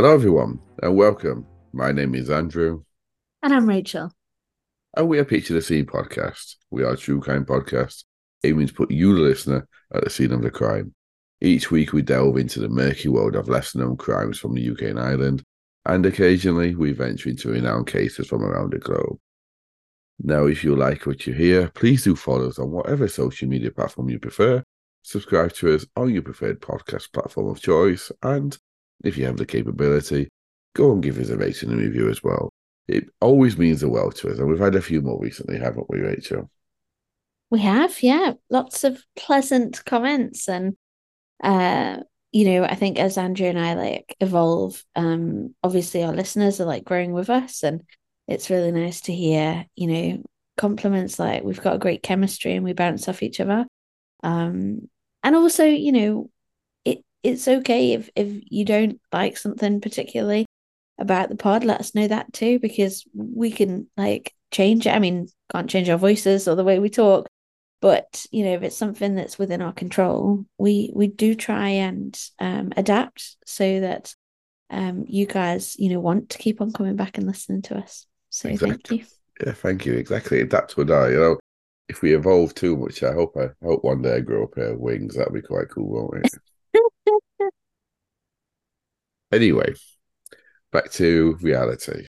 Hello, everyone, and welcome. My name is Andrew. And I'm Rachel. And we are Picture the Scene podcast. We are a true crime podcast aiming to put you, the listener, at the scene of the crime. Each week, we delve into the murky world of lesser known crimes from the UK and Ireland, and occasionally, we venture into renowned cases from around the globe. Now, if you like what you hear, please do follow us on whatever social media platform you prefer. Subscribe to us on your preferred podcast platform of choice, and if you have the capability, go and give us a rating and review as well. It always means the world to us, and we've had a few more recently, haven't we, Rachel? We have, yeah, lots of pleasant comments, and uh, you know, I think as Andrew and I like evolve, um, obviously our listeners are like growing with us, and it's really nice to hear, you know, compliments like we've got a great chemistry and we bounce off each other. Um, and also, you know, it's okay if if you don't like something particularly about the pod, let us know that too, because we can like change it. I mean, can't change our voices or the way we talk, but you know, if it's something that's within our control, we we do try and um, adapt so that um, you guys, you know, want to keep on coming back and listening to us. So exactly. thank you. Yeah, thank you. Exactly. Adapt or die. You know, if we evolve too much, I hope I hope one day I grow up pair of wings. That'd be quite cool, won't it? Anyway, back to reality.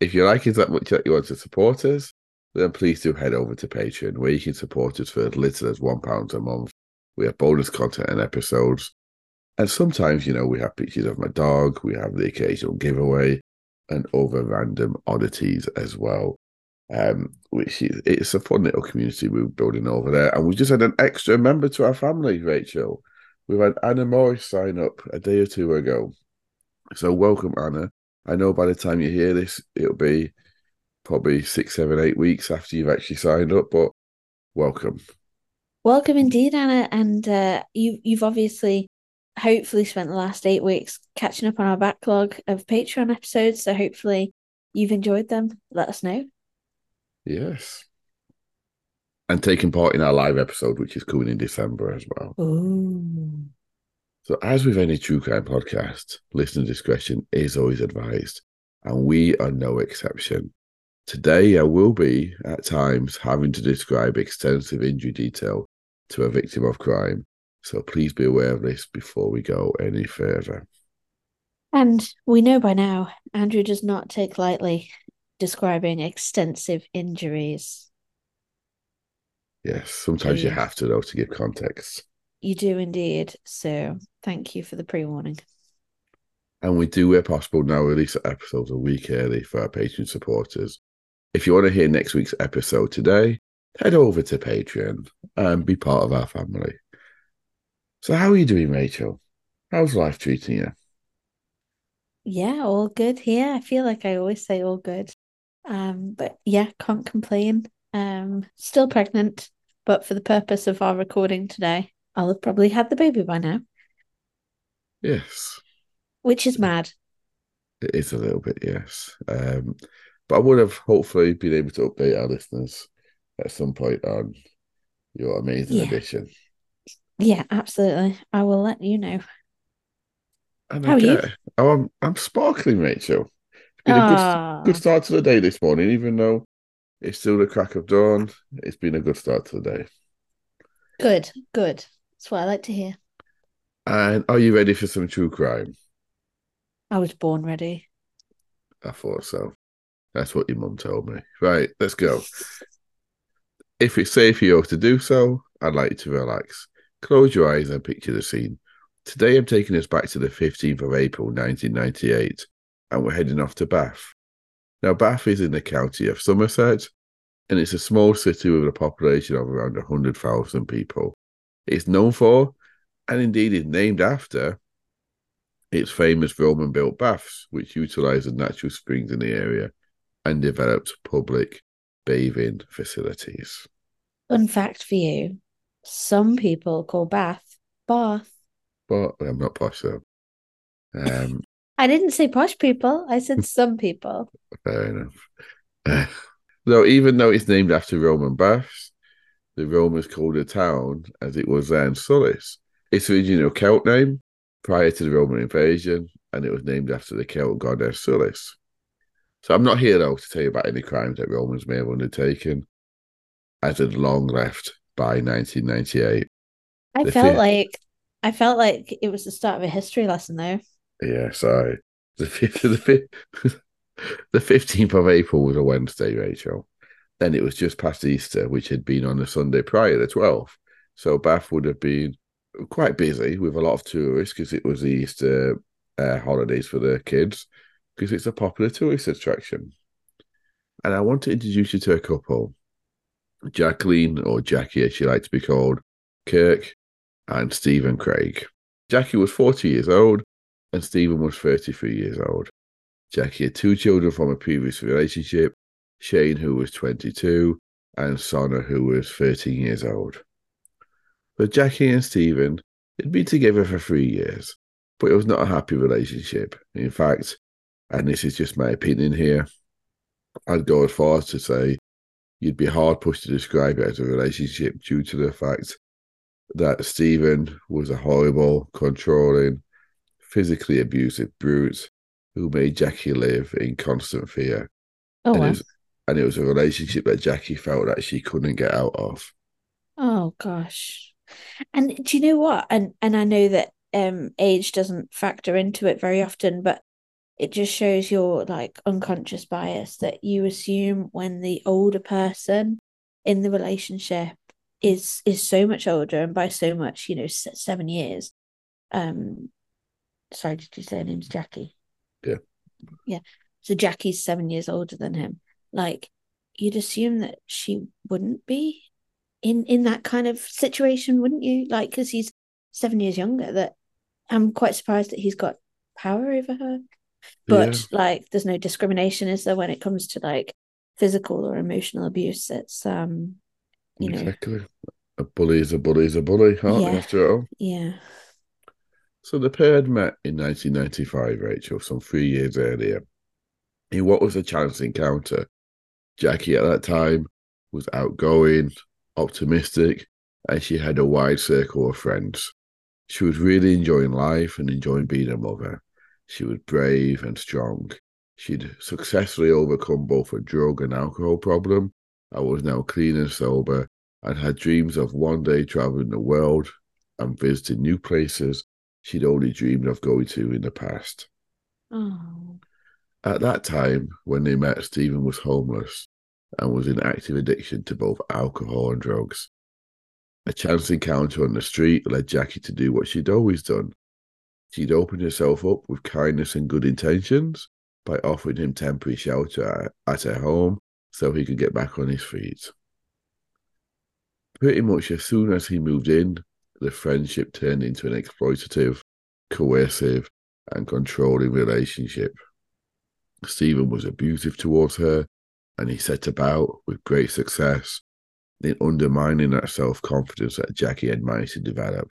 If you like us that much that you want to support us, then please do head over to Patreon, where you can support us for as little as £1 a month. We have bonus content and episodes. And sometimes, you know, we have pictures of my dog, we have the occasional giveaway, and other random oddities as well. Um, which is it's a fun little community we're building over there. And we just had an extra member to our family, Rachel. We've had Anna Morris sign up a day or two ago. So welcome, Anna. I know by the time you hear this, it'll be probably six, seven, eight weeks after you've actually signed up, but welcome. Welcome indeed, Anna. And uh, you, you've obviously, hopefully, spent the last eight weeks catching up on our backlog of Patreon episodes. So hopefully, you've enjoyed them. Let us know. Yes. And taking part in our live episode, which is coming in December as well. Ooh. So, as with any true crime podcast, listener discretion is always advised, and we are no exception. Today, I will be, at times, having to describe extensive injury detail to a victim of crime, so please be aware of this before we go any further. And we know by now, Andrew does not take lightly describing extensive injuries. Yes, sometimes you have to, though, to give context. You do indeed. So thank you for the pre warning. And we do, where possible, now release episodes a week early for our Patreon supporters. If you want to hear next week's episode today, head over to Patreon and be part of our family. So, how are you doing, Rachel? How's life treating you? Yeah, all good here. I feel like I always say all good. Um, but yeah, can't complain. Um, still pregnant, but for the purpose of our recording today, I'll have probably had the baby by now. Yes. Which is mad. It is a little bit, yes. Um, but I would have hopefully been able to update our listeners at some point on your amazing yeah. addition. Yeah, absolutely. I will let you know. And How are you? Oh, I'm, I'm sparkling, Rachel. It's been a good, good start to the day this morning, even though it's still the crack of dawn. It's been a good start to the day. Good, good. That's what I like to hear. And are you ready for some true crime? I was born ready. I thought so. That's what your mum told me. Right, let's go. If it's safe for you to do so, I'd like you to relax. Close your eyes and picture the scene. Today I'm taking us back to the 15th of April 1998 and we're heading off to Bath. Now, Bath is in the county of Somerset and it's a small city with a population of around 100,000 people. It's known for, and indeed is named after, its famous Roman built baths, which utilized the natural springs in the area and developed public bathing facilities. Fun fact for you some people call Bath Bath. But I'm not posh though. Um, I didn't say posh people, I said some people. Fair enough. Uh, though, even though it's named after Roman baths, the Romans called the town, as it was then, Sulis. Its original Celt name prior to the Roman invasion, and it was named after the Celtic goddess Sulis. So I'm not here though to tell you about any crimes that Romans may have undertaken, as had long left by 1998. I The felt like I felt like it was the start of a history lesson though. Yeah, sorry. The fifth, the fifth, the fifteenth of April was a Wednesday, Rachel. Then it was just past Easter, which had been on a Sunday prior, the twelfth. So Bath would have been quite busy with a lot of tourists because it was the Easter uh, holidays for the kids because it's a popular tourist attraction. And I want to introduce you to a couple, Jacqueline or Jackie, as she liked to be called, Kirk and Stephen Craig. Jackie was 40 years old and Stephen was 33 years old. Jackie had two children from a previous relationship Shane, who was 22, and Sonna, who was 13 years old. But Jackie and Stephen had been together for three years, but it was not a happy relationship. In fact, and this is just my opinion here, I'd go as far as to say you'd be hard pushed to describe it as a relationship due to the fact that Stephen was a horrible, controlling, physically abusive brute who made Jackie live in constant fear. Oh and, wow. it was, and it was a relationship that Jackie felt that she couldn't get out of. Oh gosh. And do you know what? And and I know that um age doesn't factor into it very often, but it just shows your like unconscious bias that you assume when the older person in the relationship is is so much older and by so much, you know, s- seven years. Um sorry, did you say her name's Jackie? Yeah. Yeah. So Jackie's seven years older than him. Like you'd assume that she wouldn't be in in that kind of situation, wouldn't you? Like, because he's seven years younger. That I'm quite surprised that he's got power over her. But Yeah. like, there's no discrimination, is there, when it comes to like physical or emotional abuse? It's um, you know, Exactly. A bully is a bully is a bully, aren't they, Yeah. after all? yeah. So the pair had met in 1995, Rachel, some three years earlier. In what was a chance encounter, Jackie at that time was outgoing, optimistic, and she had a wide circle of friends. She was really enjoying life and enjoying being a mother. She was brave and strong. She'd successfully overcome both a drug and alcohol problem and was now clean and sober and had dreams of one day traveling the world and visiting new places she'd only dreamed of going to in the past. Oh, At that time, when they met, Stephen was homeless and was in active addiction to both alcohol and drugs. A chance encounter on the street led Jackie to do what she'd always done. She'd opened herself up with kindness and good intentions by offering him temporary shelter at, her home so he could get back on his feet. Pretty much as soon as he moved in, the friendship turned into an exploitative, coercive, and controlling relationship. Stephen was abusive towards her, and he set about, with great success, in undermining that self confidence that Jackie had managed to develop.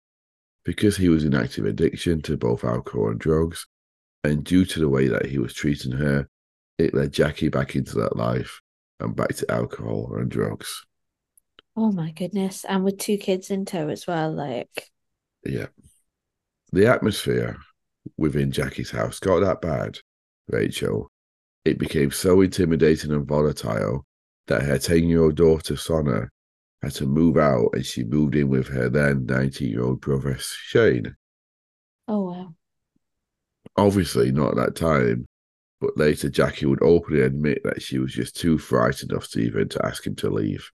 Because he was in active addiction to both alcohol and drugs, and due to the way that he was treating her, it led Jackie back into that life and back to alcohol and drugs. oh my goodness! And with two kids in tow as well. Like, Yeah. The atmosphere within Jackie's house got that bad, Rachel. It became so intimidating and volatile that her 10 year old daughter, Sonna, had to move out and she moved in with her then 19 year old brother, Shane. oh wow. Obviously, not at that time, but later Jackie would openly admit that she was just too frightened of Stephen to ask him to leave.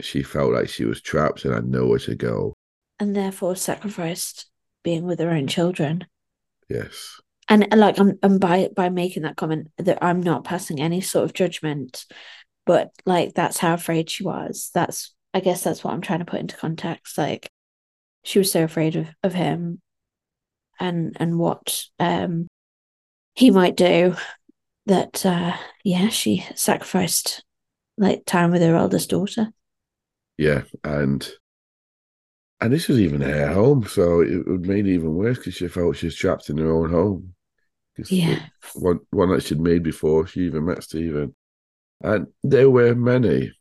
She felt like she was trapped and had nowhere to go. And therefore sacrificed being with her own children. Yes. And uh, like I'm by by making that comment that I'm not passing any sort of judgment, but like that's how afraid she was. That's I guess that's what I'm trying to put into context. Like she was so afraid of of him and and what um he might do that uh yeah, she sacrificed like time with her eldest daughter. Yeah, and and this was even her home, so it would made it even worse because she felt she was trapped in her own home. Yeah. one one that she'd made before she even met Stephen, and there were many,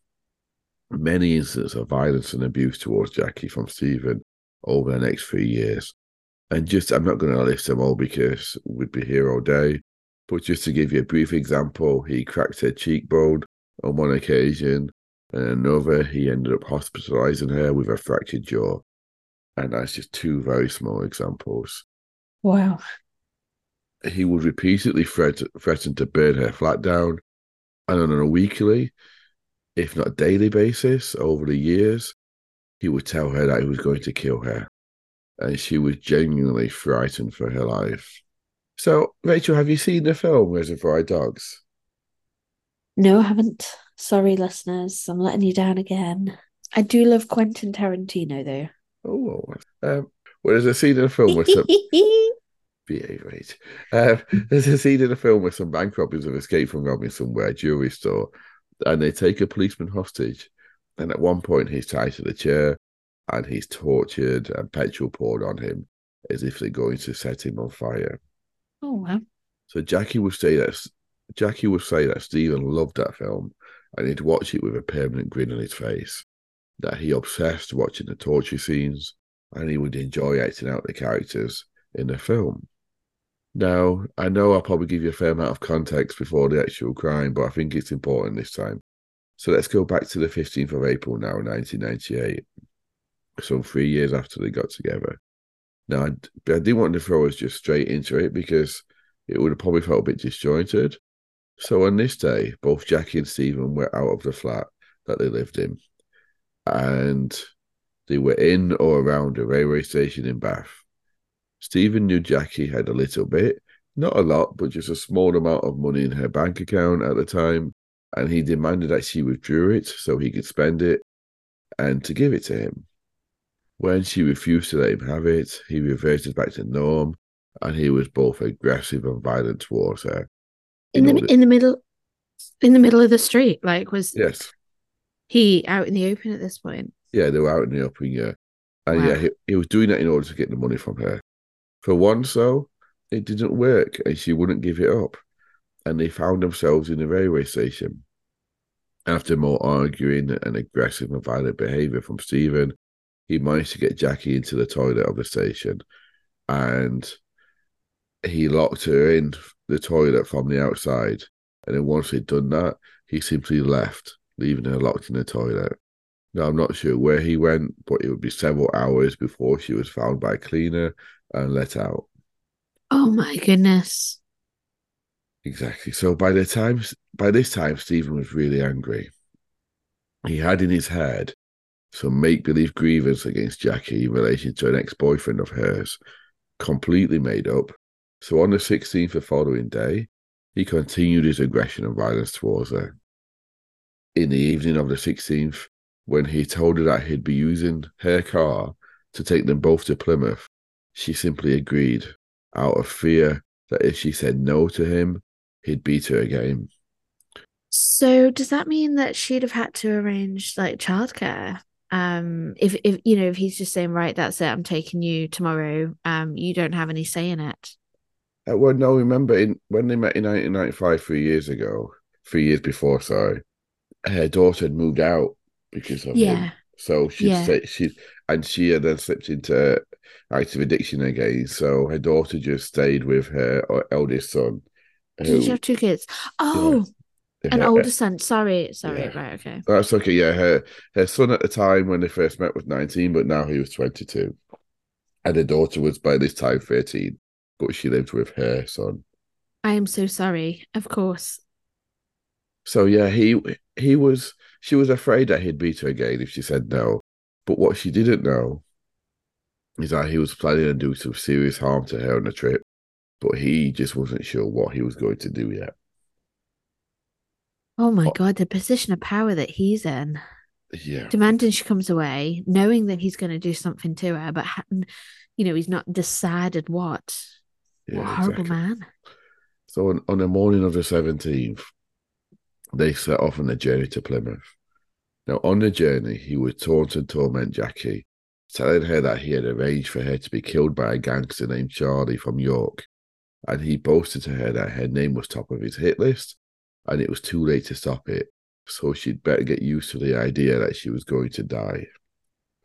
many instances of violence and abuse towards Jackie from Stephen over the next three years. And just, I'm not going to list them all because we'd be here all day. But just to give you a brief example, he cracked her cheekbone on one occasion, and another, he ended up hospitalizing her with a fractured jaw. And that's just two very small examples. Wow. He would repeatedly threat- threaten to burn her flat down, and on a weekly, if not daily basis, over the years, he would tell her that he was going to kill her. And she was genuinely frightened for her life. So, Rachel, have you seen the film Reservoir Dogs? No, I haven't. Sorry, listeners. I'm letting you down again. I do love Quentin Tarantino, though. Oh, um, well, there's a scene in the film where some behave right. Um, there's a scene in a film where some bank robbers have escaped from robbing somewhere, jewelry store, and they take a policeman hostage. And at one point, he's tied to the chair, and he's tortured, and petrol poured on him as if they're going to set him on fire. oh, wow. So Jackie would say that Jackie would say that Stephen loved that film, and he'd watch it with a permanent grin on his face. That he obsessed watching the torture scenes, and he would enjoy acting out the characters in the film. Now, I know I'll probably give you a fair amount of context before the actual crime, but I think it's important this time. So let's go back to the 15th of April now, 1998, some three years after they got together. Now, I, I didn't want to throw us just straight into it because it would have probably felt a bit disjointed. So on this day, both Jackie and Stephen were out of the flat that they lived in, and they were in or around a railway station in Bath. Stephen knew Jackie had a little bit, not a lot, but just a small amount of money in her bank account at the time, and he demanded that she withdrew it so he could spend it and to give it to him. When she refused to let him have it, he reverted back to norm, and he was both aggressive and violent towards her. In the order- in the middle, in the middle of the street, like was yes, he out in the open at this point? yeah, they were out in the open, yeah, and Wow. yeah, he, he was doing that in order to get the money from her. For one though, it didn't work, and she wouldn't give it up, and they found themselves in the railway station. After more arguing and aggressive and violent behaviour from Stephen, he managed to get Jackie into the toilet of the station, and he locked her in the toilet from the outside. And then once he'd done that, he simply left, leaving her locked in the toilet. Now, I'm not sure where he went, but it would be several hours before she was found by a cleaner and let out. Oh my goodness. Exactly. So by the time, by this time, Stephen was really angry. He had in his head some make-believe grievance against Jackie in relation to an ex-boyfriend of hers, completely made up. So on the 16th of following day, he continued his aggression and violence towards her. In the evening of the 16th, when he told her that he'd be using her car to take them both to Plymouth, she simply agreed out of fear that if she said no to him, he'd beat her again. So does that mean that she'd have had to arrange like childcare? Um, if if you know if he's just saying right, that's it, I'm taking you tomorrow. Um, you don't have any say in it. Uh, well, no, remember in, when they met in 1995, three years ago, three years before, sorry, her daughter had moved out because of Yeah. him. So she Yeah. said she and she had then slipped into active addiction again. So her daughter just stayed with her uh, eldest son. Did she who- have two kids? Oh, an her- older son. Sorry, sorry. Yeah. Right, okay. That's okay. Yeah, her her son at the time when they first met was 19, but now he was 22, and her daughter was by this time 13, but she lived with her son. I am so sorry. Of course. So yeah, he he was she was afraid that he'd beat her again if she said no. But what she didn't know is that he was planning to do some serious harm to her on the trip, but he just wasn't sure what he was going to do yet. Oh my Oh. God, the position of power that he's in, Yeah. demanding she comes away, knowing that he's going to do something to her, but you know, he's not decided what. yeah what a horrible exactly. man. So on, on the morning of the 17th, they set off on a journey to Plymouth. Now, on the journey, he would taunt and torment Jackie, telling her that he had arranged for her to be killed by a gangster named Charlie from York. And he boasted to her that her name was top of his hit list and it was too late to stop it. So she'd better get used to the idea that she was going to die.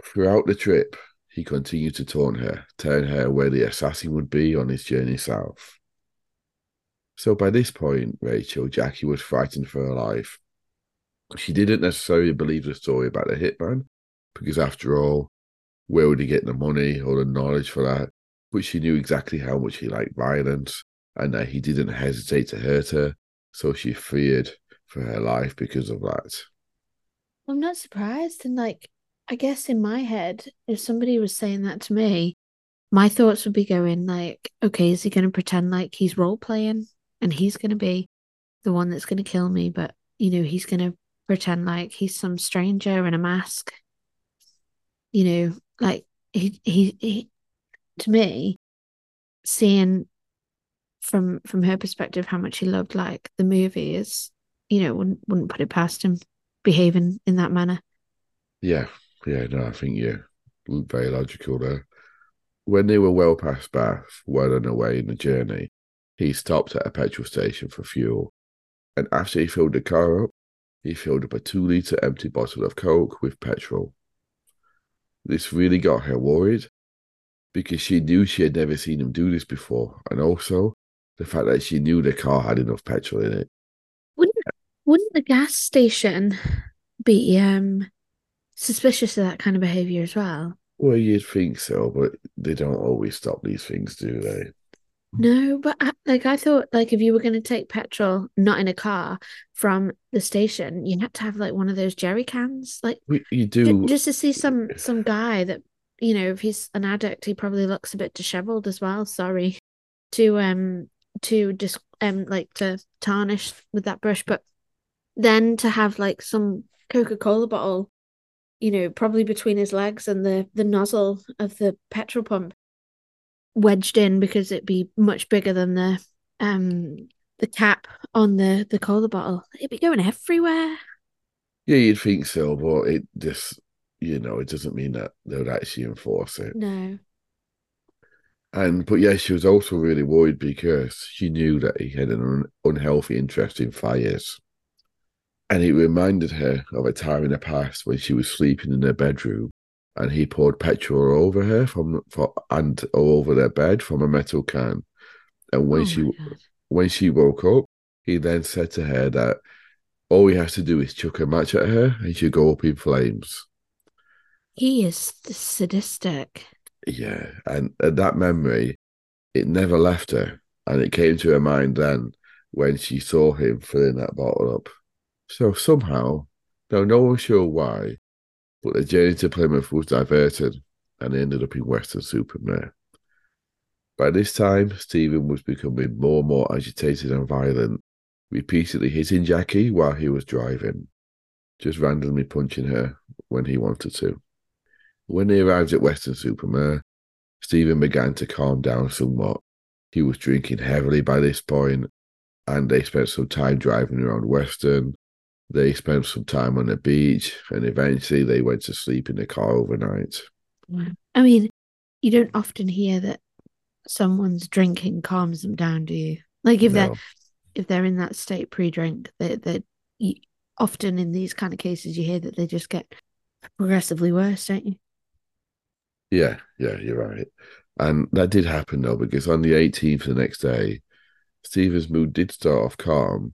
Throughout the trip, he continued to taunt her, telling her where the assassin would be on his journey south. So by this point, Rachel, Jackie was frightened for her life. She didn't necessarily believe the story about the hitman, because after all, where would he get the money or the knowledge for that? But she knew exactly how much he liked violence and that he didn't hesitate to hurt her. So she feared for her life because of that. I'm not surprised. And like, I guess in my head, if somebody was saying that to me, my thoughts would be going like, okay, is he going to pretend like he's role playing and he's going to be the one that's going to kill me? But, you know, he's going to pretend like he's some stranger in a mask. You know, like he, he, he to me, seeing from from her perspective how much he loved like the movie is, you know, wouldn't wouldn't put it past him behaving in that manner. Yeah, yeah, no, I think you're very logical there. When they were well past Bath, well on their way in the journey, he stopped at a petrol station for fuel. And after he filled the car up, he filled up a two litre empty bottle of Coke with petrol. This really got her worried because she knew she had never seen him do this before. And also the fact that she knew the car had enough petrol in it. Wouldn't wouldn't the gas station be um suspicious of that kind of behavior as well? Well, you'd think so, but they don't always stop these things, do they? No, but I, like I thought, like if you were going to take petrol, not in a car, from the station, you had to have like one of those jerry cans, like you do just to see some some guy that you know, if he's an addict, he probably looks a bit disheveled as well. Sorry to um to just um like to tarnish with that brush, but then to have like some Coca Cola bottle, you know, probably between his legs and the the nozzle of the petrol pump wedged in because it'd be much bigger than the um the cap on the the cola bottle. It'd be going everywhere. Yeah, you'd think so, but it just you know, it doesn't mean that they would actually enforce it. No. And but yeah, she was also really worried because she knew that he had an un- unhealthy interest in fires. And it reminded her of a time in the past when she was sleeping in her bedroom and he poured petrol over her from for, and over their bed from a metal can. And when Oh she God. when she woke up, he then said to her that all he has to do is chuck a match at her and she'll go up in flames. He is sadistic. Yeah, and, and that memory, it never left her, and it came to her mind then when she saw him filling that bottle up. So somehow, though no one sure why, but the journey to Plymouth was diverted, and ended up in Weston-super-Mare. By this time, Stephen was becoming more and more agitated and violent, repeatedly hitting Jackie while he was driving, just randomly punching her when he wanted to. When they arrived at Weston-super-Mare, Stephen began to calm down somewhat. He was drinking heavily by this point, and they spent some time driving around Weston. They spent some time on the beach, and eventually they went to sleep in the car overnight. I mean, you don't often hear that someone's drinking calms them down, do you? Like if they're if they're in that state pre-drink, they you, often in these kind of cases you hear that they just get progressively worse, don't you? Yeah, yeah, you're right. And that did happen though, because on the 18th, the next day, Stephen's mood did start off calm,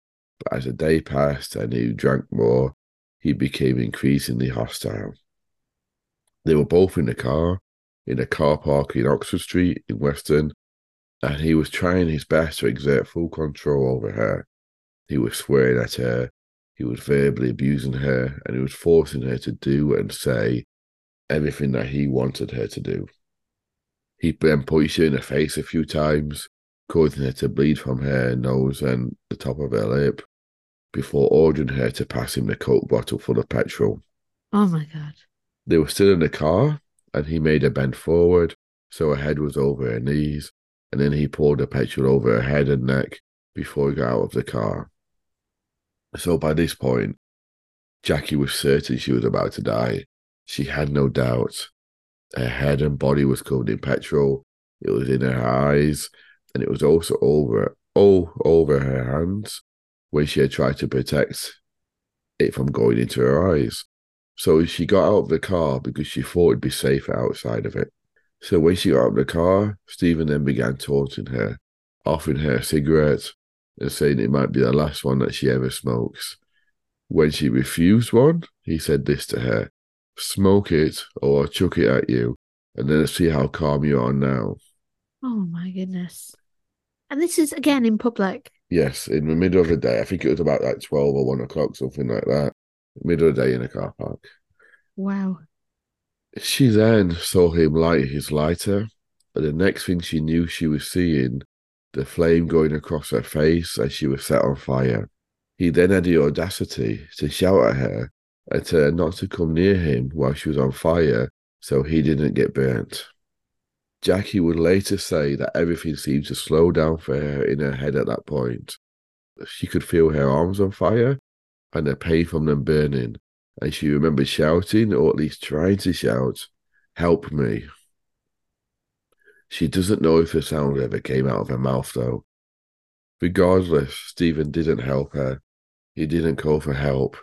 but as the day passed and he drank more, he became increasingly hostile. They were both in the car, in a car park in Oxford Street in Weston, and he was trying his best to exert full control over her. He was swearing at her, he was verbally abusing her, and he was forcing her to do and say everything that he wanted her to do. He then punched her in the face a few times, causing her to bleed from her nose and the top of her lip, before ordering her to pass him the Coke bottle full of petrol. Oh my god. They were still in the car, and he made her bend forward so her head was over her knees, and then he poured the petrol over her head and neck before he got out of the car. So by this point, Jackie was certain she was about to die. She had no doubt. Her head and body was covered in petrol. It was in her eyes, and it was also over all over her hands when she had tried to protect it from going into her eyes. So she got out of the car because she thought it'd be safer outside of it. So when she got out of the car, Stephen then began taunting her, offering her a cigarette and saying it might be the last one that she ever smokes. When she refused one, he said this to her Smoke it or I'll chuck it at you, and then see how calm you are now. Oh my goodness. And this is again in public. Yes, in the middle of the day. I think it was about like 12 or 1 o'clock, something like that. Middle of the day in a car park. Wow. She then saw him light his lighter, but the next thing she knew, she was seeing the flame going across her face as she was set on fire. He then had the audacity to shout at her and tell her not to come near him while she was on fire so he didn't get burnt. Jackie would later say that everything seemed to slow down for her in her head at that point. She could feel her arms on fire and the pain from them burning, and she remembered shouting, or at least trying to shout, Help me. She doesn't know if the sound ever came out of her mouth, though. Regardless, Stephen didn't help her. He didn't call for help.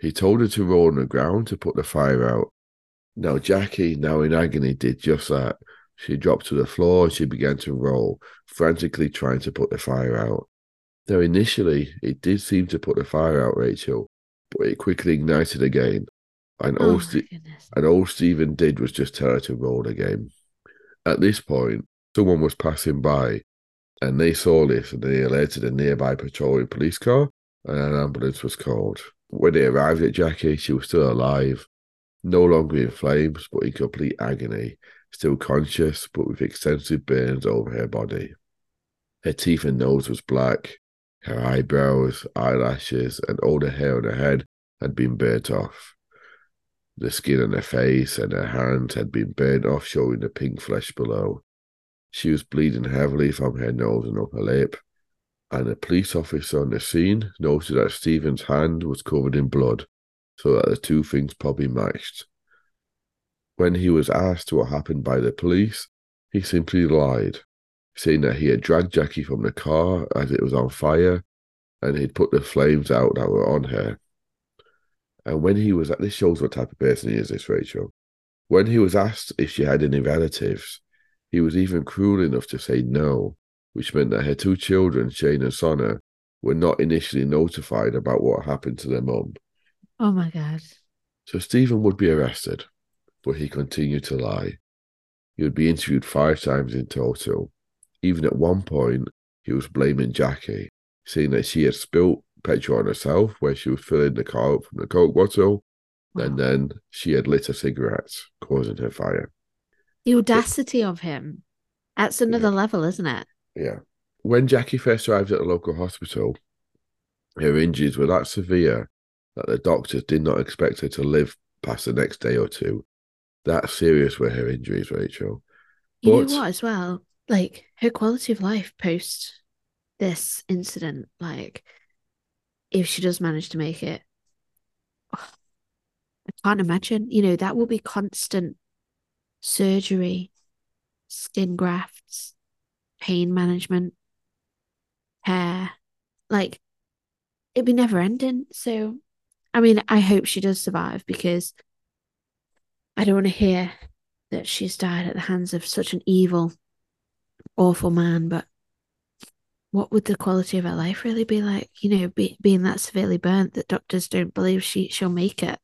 He told her to roll on the ground to put the fire out. Now, Jackie, now in agony, did just that. She dropped to the floor and she began to roll, frantically trying to put the fire out. Though initially, it did seem to put the fire out, Rachel, but it quickly ignited again. And, Oh all, Ste- and all Stephen did was just tell her to roll again. At this point, someone was passing by and they saw this and they alerted a nearby patrolling police car and an ambulance was called. When they arrived at Jackie, she was still alive, no longer in flames, but in complete agony, still conscious, but with extensive burns over her body. Her teeth and nose was black, her eyebrows, eyelashes, and all the hair on her head had been burnt off. The skin on her face and her hands had been burnt off, showing the pink flesh below. She was bleeding heavily from her nose and upper lip, and a police officer on the scene noted that Stephen's hand was covered in blood, so that the two things probably matched. When he was asked what happened by the police, he simply lied, saying that he had dragged Jackie from the car as it was on fire and he'd put the flames out that were on her. And when he was this shows what type of person he is, this Rachel. When he was asked if she had any relatives, he was even cruel enough to say no, which meant that her two children, Shane and Sonna, were not initially notified about what happened to their mum. Oh my god. So Stephen would be arrested, but he continued to lie. He would be interviewed five times in total. Even at one point, he was blaming Jackie, saying that she had spilt petrol on herself where she was filling the car up from the Coke bottle, and then she had lit a cigarette, causing her fire. The audacity of him. That's another level, isn't it? Yeah. When Jackie first arrived at the local hospital, her injuries were that severe that the doctors did not expect her to live past the next day or two. That serious were her injuries, Rachel. You know what, as well? Like her quality of life post this incident, like if she does manage to make it, oh, I can't imagine. You know, that will be constant surgery, skin grafts, pain management, hair. Like it'd be never ending. So, I mean, I hope she does survive because I don't want to hear that she's died at the hands of such an evil, awful man. But what would the quality of her life really be like? You know, be, being that severely burnt that doctors don't believe she she'll make it.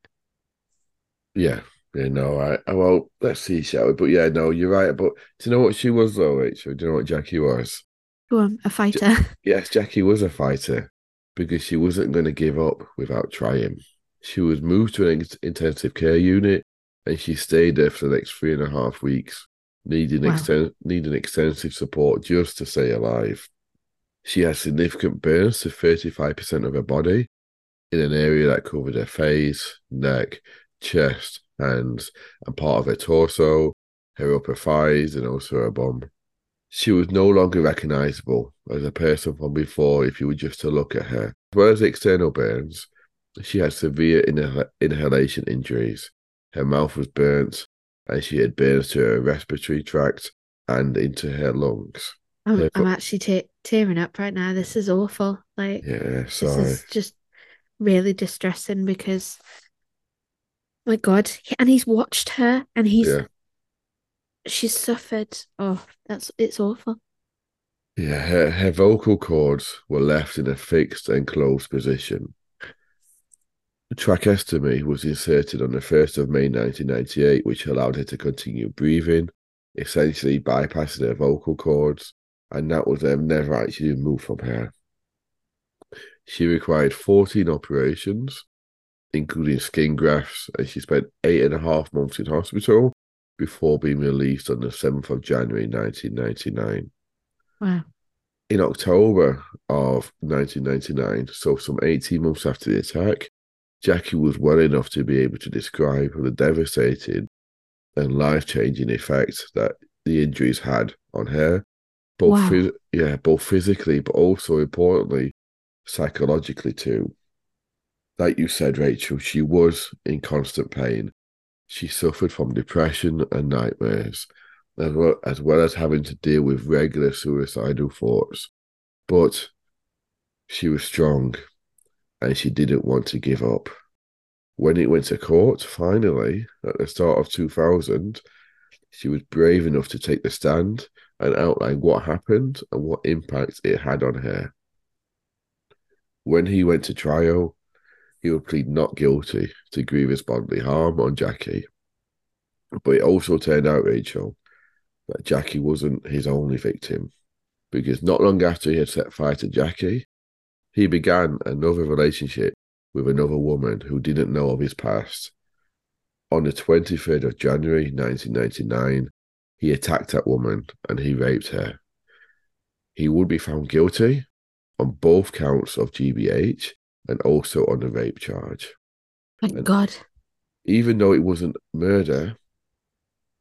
Yeah. Yeah, no, I, well, let's see, shall we? But yeah, no, you're right. But do you know what she was though, Rachel? Do you know what Jackie was? Go on, a fighter. Yes, Jackie was a fighter because she wasn't going to give up without trying. She was moved to an ex- intensive care unit and she stayed there for the next three and a half weeks, needing, Wow. exten- needing extensive support just to stay alive. She had significant burns to 35% of her body in an area that covered her face, neck, chest, hands, and part of her torso, her upper thighs, and also her bum. She was no longer recognizable as a person from before if you were just to look at her. As well as external burns, she had severe inhal- inhalation injuries. Her mouth was burnt, and she had burns to her respiratory tract and into her lungs. I'm, Yeah, I'm actually te tearing up right now. This is awful. Like Yeah, this sorry. is just really distressing because My God. And he's watched her and he's Yeah. she's suffered. Oh, that's it's awful. Yeah, her, her vocal cords were left in a fixed and closed position. Tracheostomy was inserted on the 1st of May 1998, which allowed her to continue breathing, essentially bypassing her vocal cords, and that was them never actually removed from her. She required 14 operations, including skin grafts, and she spent eight and a half months in hospital before being released on the 7th of January 1999. Wow. In October of 1999, so some 18 months after the attack, Jackie was well enough to be able to describe the devastating and life changing effects that the injuries had on her, both Wow. phys- yeah, both physically, but also importantly, psychologically too. Like you said, Rachel, she was in constant pain. She suffered from depression and nightmares, as well as, well as having to deal with regular suicidal thoughts. But she was strong and she didn't want to give up. When it went to court, finally, at the start of 2000, she was brave enough to take the stand and outline what happened and what impact it had on her. When he went to trial, he would plead not guilty to grievous bodily harm on Jackie. But it also turned out, Rachel, that Jackie wasn't his only victim, because not long after he had set fire to Jackie, he began another relationship with another woman who didn't know of his past. On the 23rd of January 1999, he attacked that woman and he raped her. He would be found guilty on both counts of GBH and also on the rape charge. Thank And- God. Even though it wasn't murder,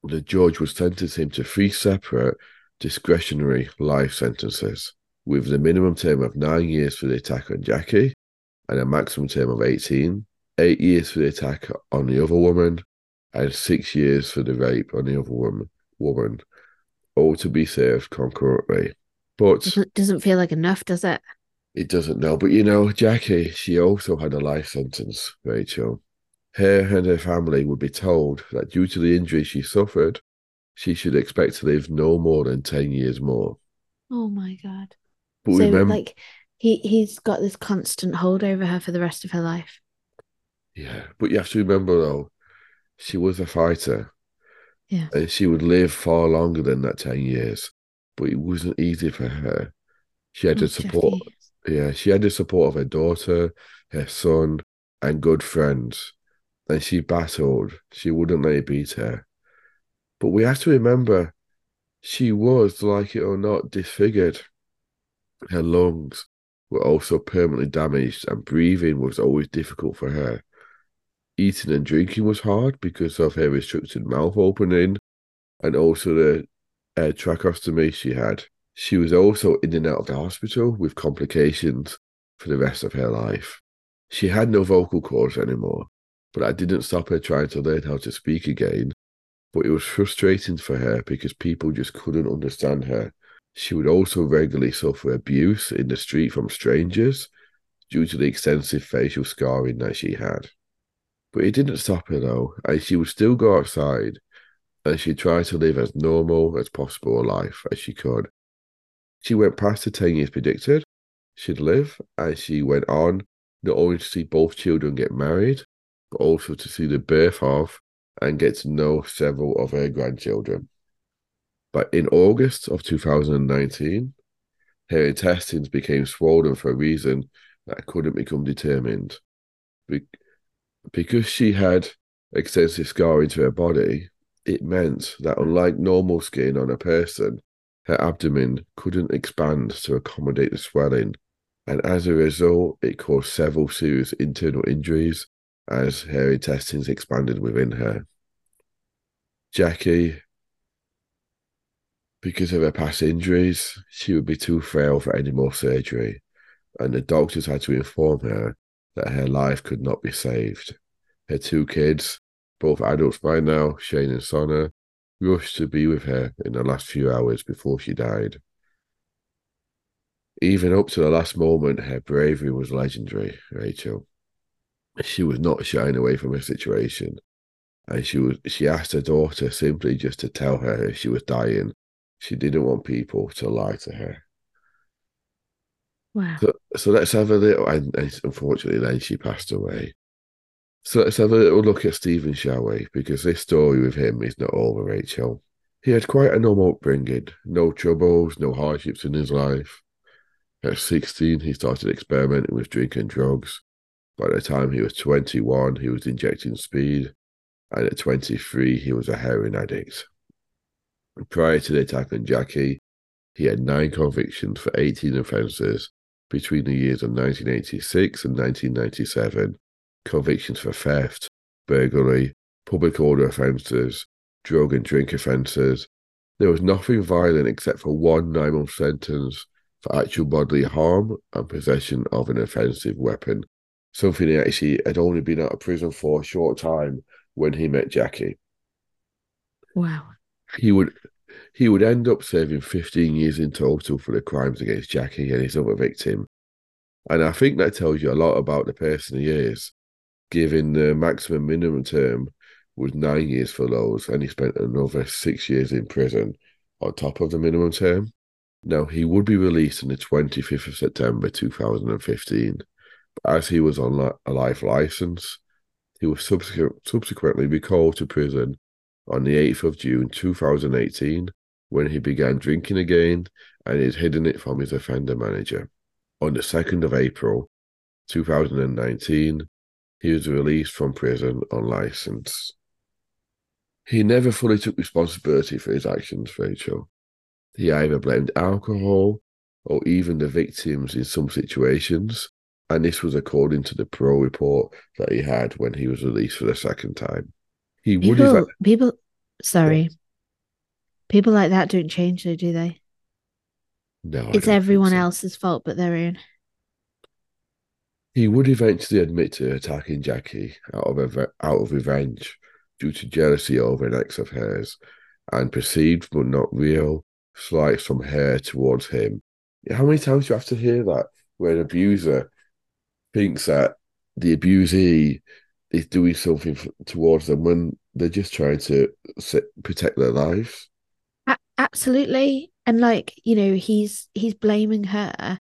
the judge would sentence him to three separate discretionary life sentences, with the minimum term of nine years for the attack on Jackie and a maximum term of 18, eight years for the attack on the other woman, and six years for the rape on the other woman, woman all to be served concurrently. But Doesn't, doesn't feel like enough, does it? it doesn't know. But you know, Jackie, she also had a life sentence, Rachel. Her and her family would be told that due to the injury she suffered, she should expect to live no more than 10 years more. Oh my God. So like he he's got this constant hold over her for the rest of her life. yeah, but you have to remember though, she was a fighter Yeah. and she would live far longer than that 10 years. But it wasn't easy for her. She had Oh, to support, yeah, she had the support of her daughter, her son, and good friends. And she battled. She wouldn't let it beat her. But we have to remember, she was, like it or not, disfigured. Her lungs were also permanently damaged, and breathing was always difficult for her. Eating and drinking was hard because of her restricted mouth opening and also the uh, tracheostomy she had. She was also in and out of the hospital with complications for the rest of her life. She had no vocal cords anymore, but that didn't stop her trying to learn how to speak again. But it was frustrating for her because people just couldn't understand her. She would also regularly suffer abuse in the street from strangers due to the extensive facial scarring that she had. But it didn't stop her though, and she would still go outside and she tried to live as normal as possible a life as she could. She went past the 10 years predicted she'd live, and she went on not only to see both children get married, but also to see the birth of and get to know several of her grandchildren. But in August of 2019, her intestines became swollen for a reason that couldn't become determined. Be- because she had extensive scarring to her body, it meant that unlike normal skin on a person, her abdomen couldn't expand to accommodate the swelling. And as a result, it caused several serious internal injuries as her intestines expanded within her. Jackie, because of her past injuries, she would be too frail for any more surgery, and the doctors had to inform her that her life could not be saved. Her two kids, both adults by now, Shane and Sonna, rushed to be with her in the last few hours before she died. Even up to the last moment, her bravery was legendary, Rachel. She was not shying away from her situation. and she was she asked her daughter simply just to tell her if she was dying. She didn't want people to lie to her. Wow. So, so let's have a little. And, unfortunately, then she passed away. So let's have a little look at Stephen, shall we? Because this story with him is not over, Rachel. He had quite a normal upbringing, no troubles, no hardships in his life. At 16, he started experimenting with drink and drugs. By the time he was 21, he was injecting speed, and at 23, he was a heroin addict. Prior to the attack on Jackie, he had nine convictions for 18 offences between the years of 1986 and 1997. Convictions for theft, burglary, public order offences, drug and drink offences. There was nothing violent except for one nine month sentence for actual bodily harm and possession of an offensive weapon, something he actually had only been out of prison for a short time when he met Jackie. Wow. He would he would end up serving 15 years in total for the crimes against Jackie and his other victim. And I think that tells you a lot about the person he is, given the maximum minimum term was nine years for those, and he spent another six years in prison on top of the minimum term. Now, he would be released on the 25th of September 2015, but as he was on a life license, he was subsequent, subsequently recalled to prison on the 8th of June 2018 when he began drinking again and he'd hidden it from his offender manager. On the 2nd of April 2019, he was released from prison on license. He never fully took responsibility for his actions, Rachel. He either blamed alcohol or even the victims in some situations, and this was according to the parole report that he had when he was released for the second time. He would People, have people, sorry. People like that don't change, though, do they? no, It's everyone so. else's fault but their own. He would eventually admit to attacking Jackie out of out of revenge due to jealousy over an ex of hers and perceived but not real slights from her towards him. How many times do you have to hear that where an abuser thinks that the abusee is doing something f- towards them when they're just trying to se- protect their lives? A- absolutely. And like, you know, he's he's blaming her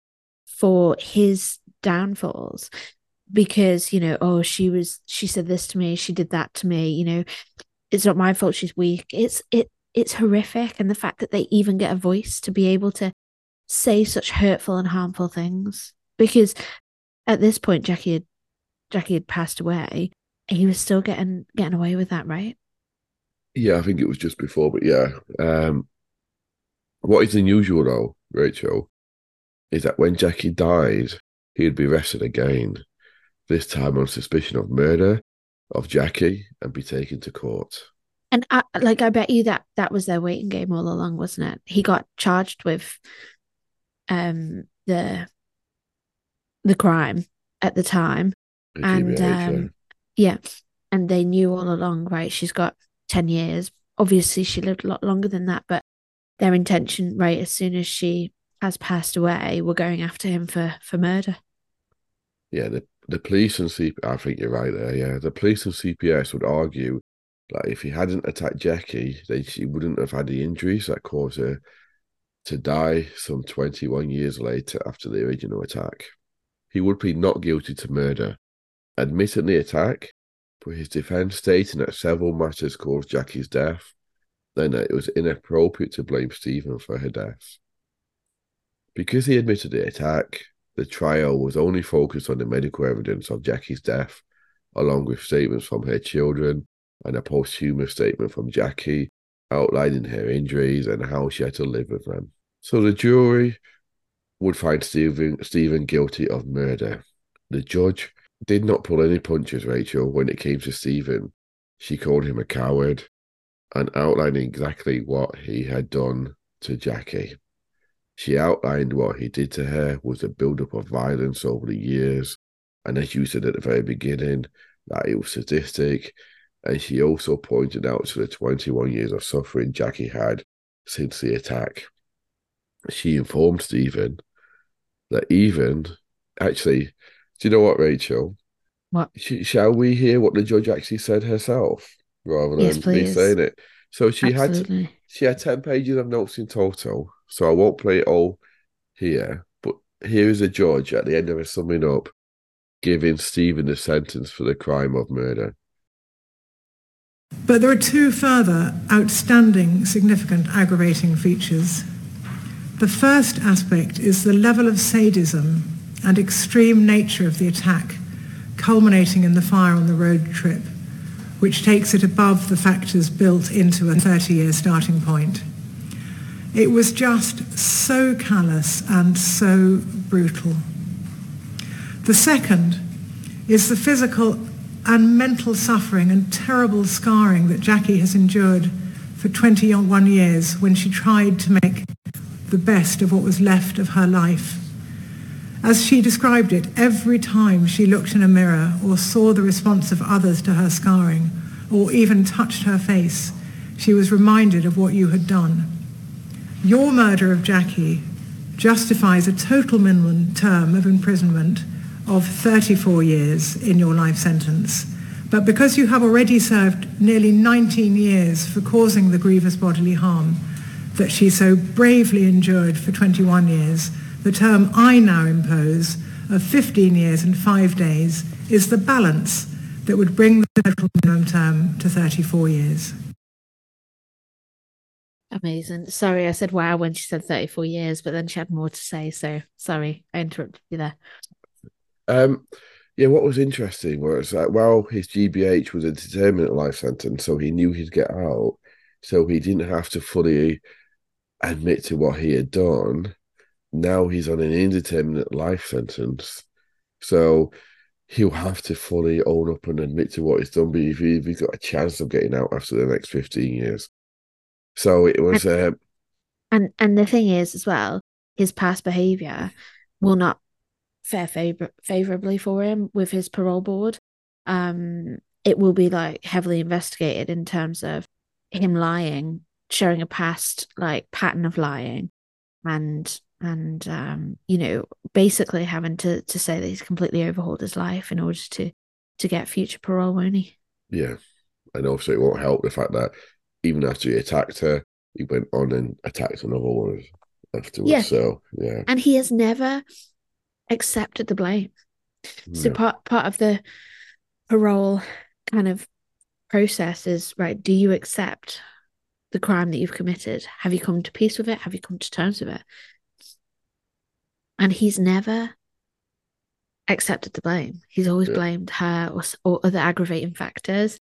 for his downfalls because, you know, oh, she was she said this to me, she did that to me, you know, it's not my fault she's weak. It's it it's horrific and the fact that they even get a voice to be able to say such hurtful and harmful things because at this point Jackie had Jackie had passed away. He was still getting getting away with that, right? Yeah, I think it was just before, but yeah. Um, what is unusual though, Rachel, is that when Jackie died, he'd be arrested again, this time on suspicion of murder of Jackie and be taken to court. And I, like I bet you that that was their waiting game all along, wasn't it? He got charged with um the the crime at the time, and um yeah, and they knew all along, right? She's got ten years. Obviously, she lived a lot longer than that, but their intention, right, as soon as she has passed away, we're going after him for for murder. yeah, the, the police and CP, I think you're right there. Yeah, the police and CPS would argue that if he hadn't attacked Jackie, then she wouldn't have had the injuries that caused her to die some 21 years later after the original attack. He would plead not guilty to murder, admitting the attack, but his defense stating that several matters caused Jackie's death, then that it was inappropriate to blame Stephen for her death. Because he admitted the attack, the trial was only focused on the medical evidence of Jackie's death, along with statements from her children and a posthumous statement from Jackie outlining her injuries and how she had to live with them. So the jury would find Stephen, Stephen guilty of murder. The judge did not pull any punches, Rachel, when it came to Stephen. She called him a coward and outlined exactly what he had done to Jackie. She outlined what he did to her was a build-up of violence over the years, and as you said at the very beginning, that it was sadistic. And she also pointed out to the 21 years of suffering Jackie had since the attack. She informed Stephen that even actually, do you know what, Rachel? What? Sh- shall we hear what the judge actually said herself? rather Yes, than me saying it. So she had she had ten pages of notes in total. So I won't play it all here, but here is a judge at the end of a summing up, giving Stephen a sentence for the crime of murder. But there are two further outstanding, significant aggravating features. The first aspect is the level of sadism and extreme nature of the attack, culminating in the fire on the road trip, which takes it above the factors built into a 30-year starting point. It was just so callous and so brutal. The second is the physical and mental suffering and terrible scarring that Jackie has endured for 21 years when she tried to make the best of what was left of her life. As she described it, every time she looked in a mirror or saw the response of others to her scarring or even touched her face, she was reminded of what you had done. Your murder of Jackie justifies a total minimum term of imprisonment of 34 years in your life sentence. But because you have already served nearly 19 years for causing the grievous bodily harm that she so bravely endured for 21 years, the term I now impose of 15 years and five days is the balance that would bring the total minimum term to 34 years. Amazing. Sorry, I said wow when she said 34 years, but then she had more to say. So sorry, I interrupted you there. Um, yeah, what was interesting was that while his GBH was a determinate life sentence, so he knew he'd get out, so he didn't have to fully admit to what he had done. Now he's on an indeterminate life sentence, so he'll have to fully own up and admit to what he's done. But if, he, if he's got a chance of getting out after the next fifteen years, so it was. Um, And and the thing is as well, his past behavior will not fare favor- favorably for him with his parole board. Um, it will be like heavily investigated in terms of him lying, showing a past like pattern of lying, and and um, you know, basically having to to say that he's completely overhauled his life in order to to get future parole, won't he? yeah, and also it won't help the fact that even after he attacked her, he went on and attacked another woman afterwards. Yeah. So yeah, And he has never accepted the blame. So part part of the parole kind of process is right, do you accept the crime that you've committed? Have you come to peace with it? Have you come to terms with it? And he's never accepted the blame. He's always Yeah. blamed her or, or other aggravating factors.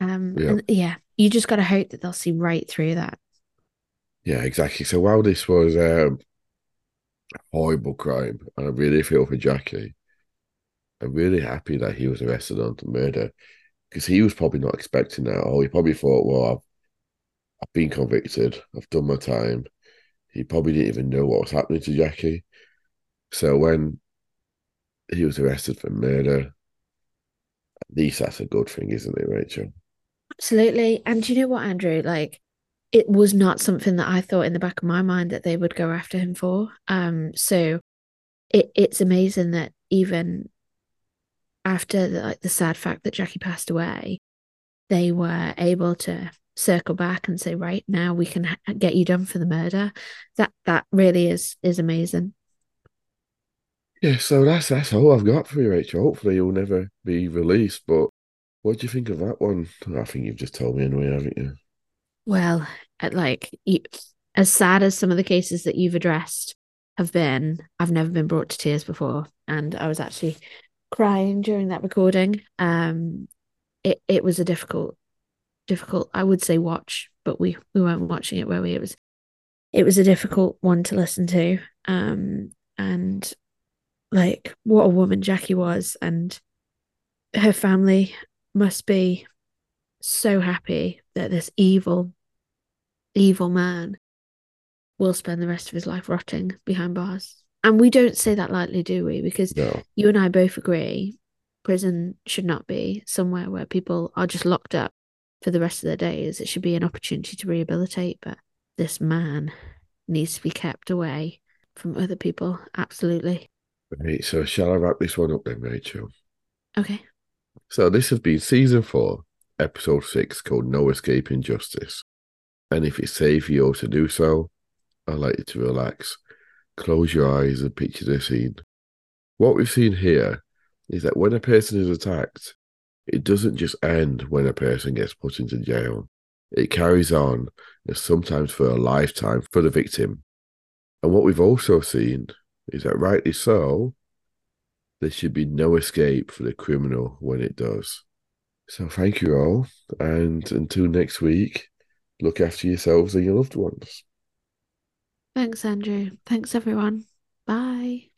Um, Yeah. and yeah, you just got to hope that they'll see right through that. Yeah, exactly. So while this was um, a horrible crime, and I really feel for Jackie, I'm really happy that he was arrested on the murder because he was probably not expecting that. Or he probably thought, well, I've, I've been convicted, I've done my time. He probably didn't even know what was happening to Jackie. So when he was arrested for murder, at least that's a good thing, isn't it, Rachel? Absolutely. And do you know what, Andrew? Like, it was not something that I thought in the back of my mind that they would go after him for. Um, so it it's amazing that even after the, like the sad fact that Jackie passed away, they were able to circle back and say, right now we can ha- get you done for the murder. That that really is is amazing. Yeah, so that's that's all I've got for you, Rachel. Hopefully, you'll never be released. But what do you think of that one? I think you've just told me anyway, haven't you? Well, like you, as sad as some of the cases that you've addressed have been, I've never been brought to tears before, and I was actually crying during that recording. Um, it it was a difficult, difficult, I would say watch, but we we weren't watching it where we it was, it was a difficult one to listen to. Um, and like what a woman Jackie was, and her family must be so happy that this evil, evil man will spend the rest of his life rotting behind bars. And we don't say that lightly, do we? Because No. you and I both agree prison should not be somewhere where people are just locked up for the rest of their days. It should be an opportunity to rehabilitate. But this man needs to be kept away from other people. Absolutely. Right, so shall I wrap this one up then, Rachel? Okay. So this has been season four, episode six called No Escaping Justice. And if it's safe for you to do so, I'd like you to relax, close your eyes, and picture the scene. What we've seen here is that when a person is attacked, it doesn't just end when a person gets put into jail. It carries on, and sometimes for a lifetime for the victim. And what we've also seen is that, rightly so, there should be no escape for the criminal when it does. So, thank you all, and until next week, look after yourselves and your loved ones. Thanks, Andrew. Thanks, everyone. Bye.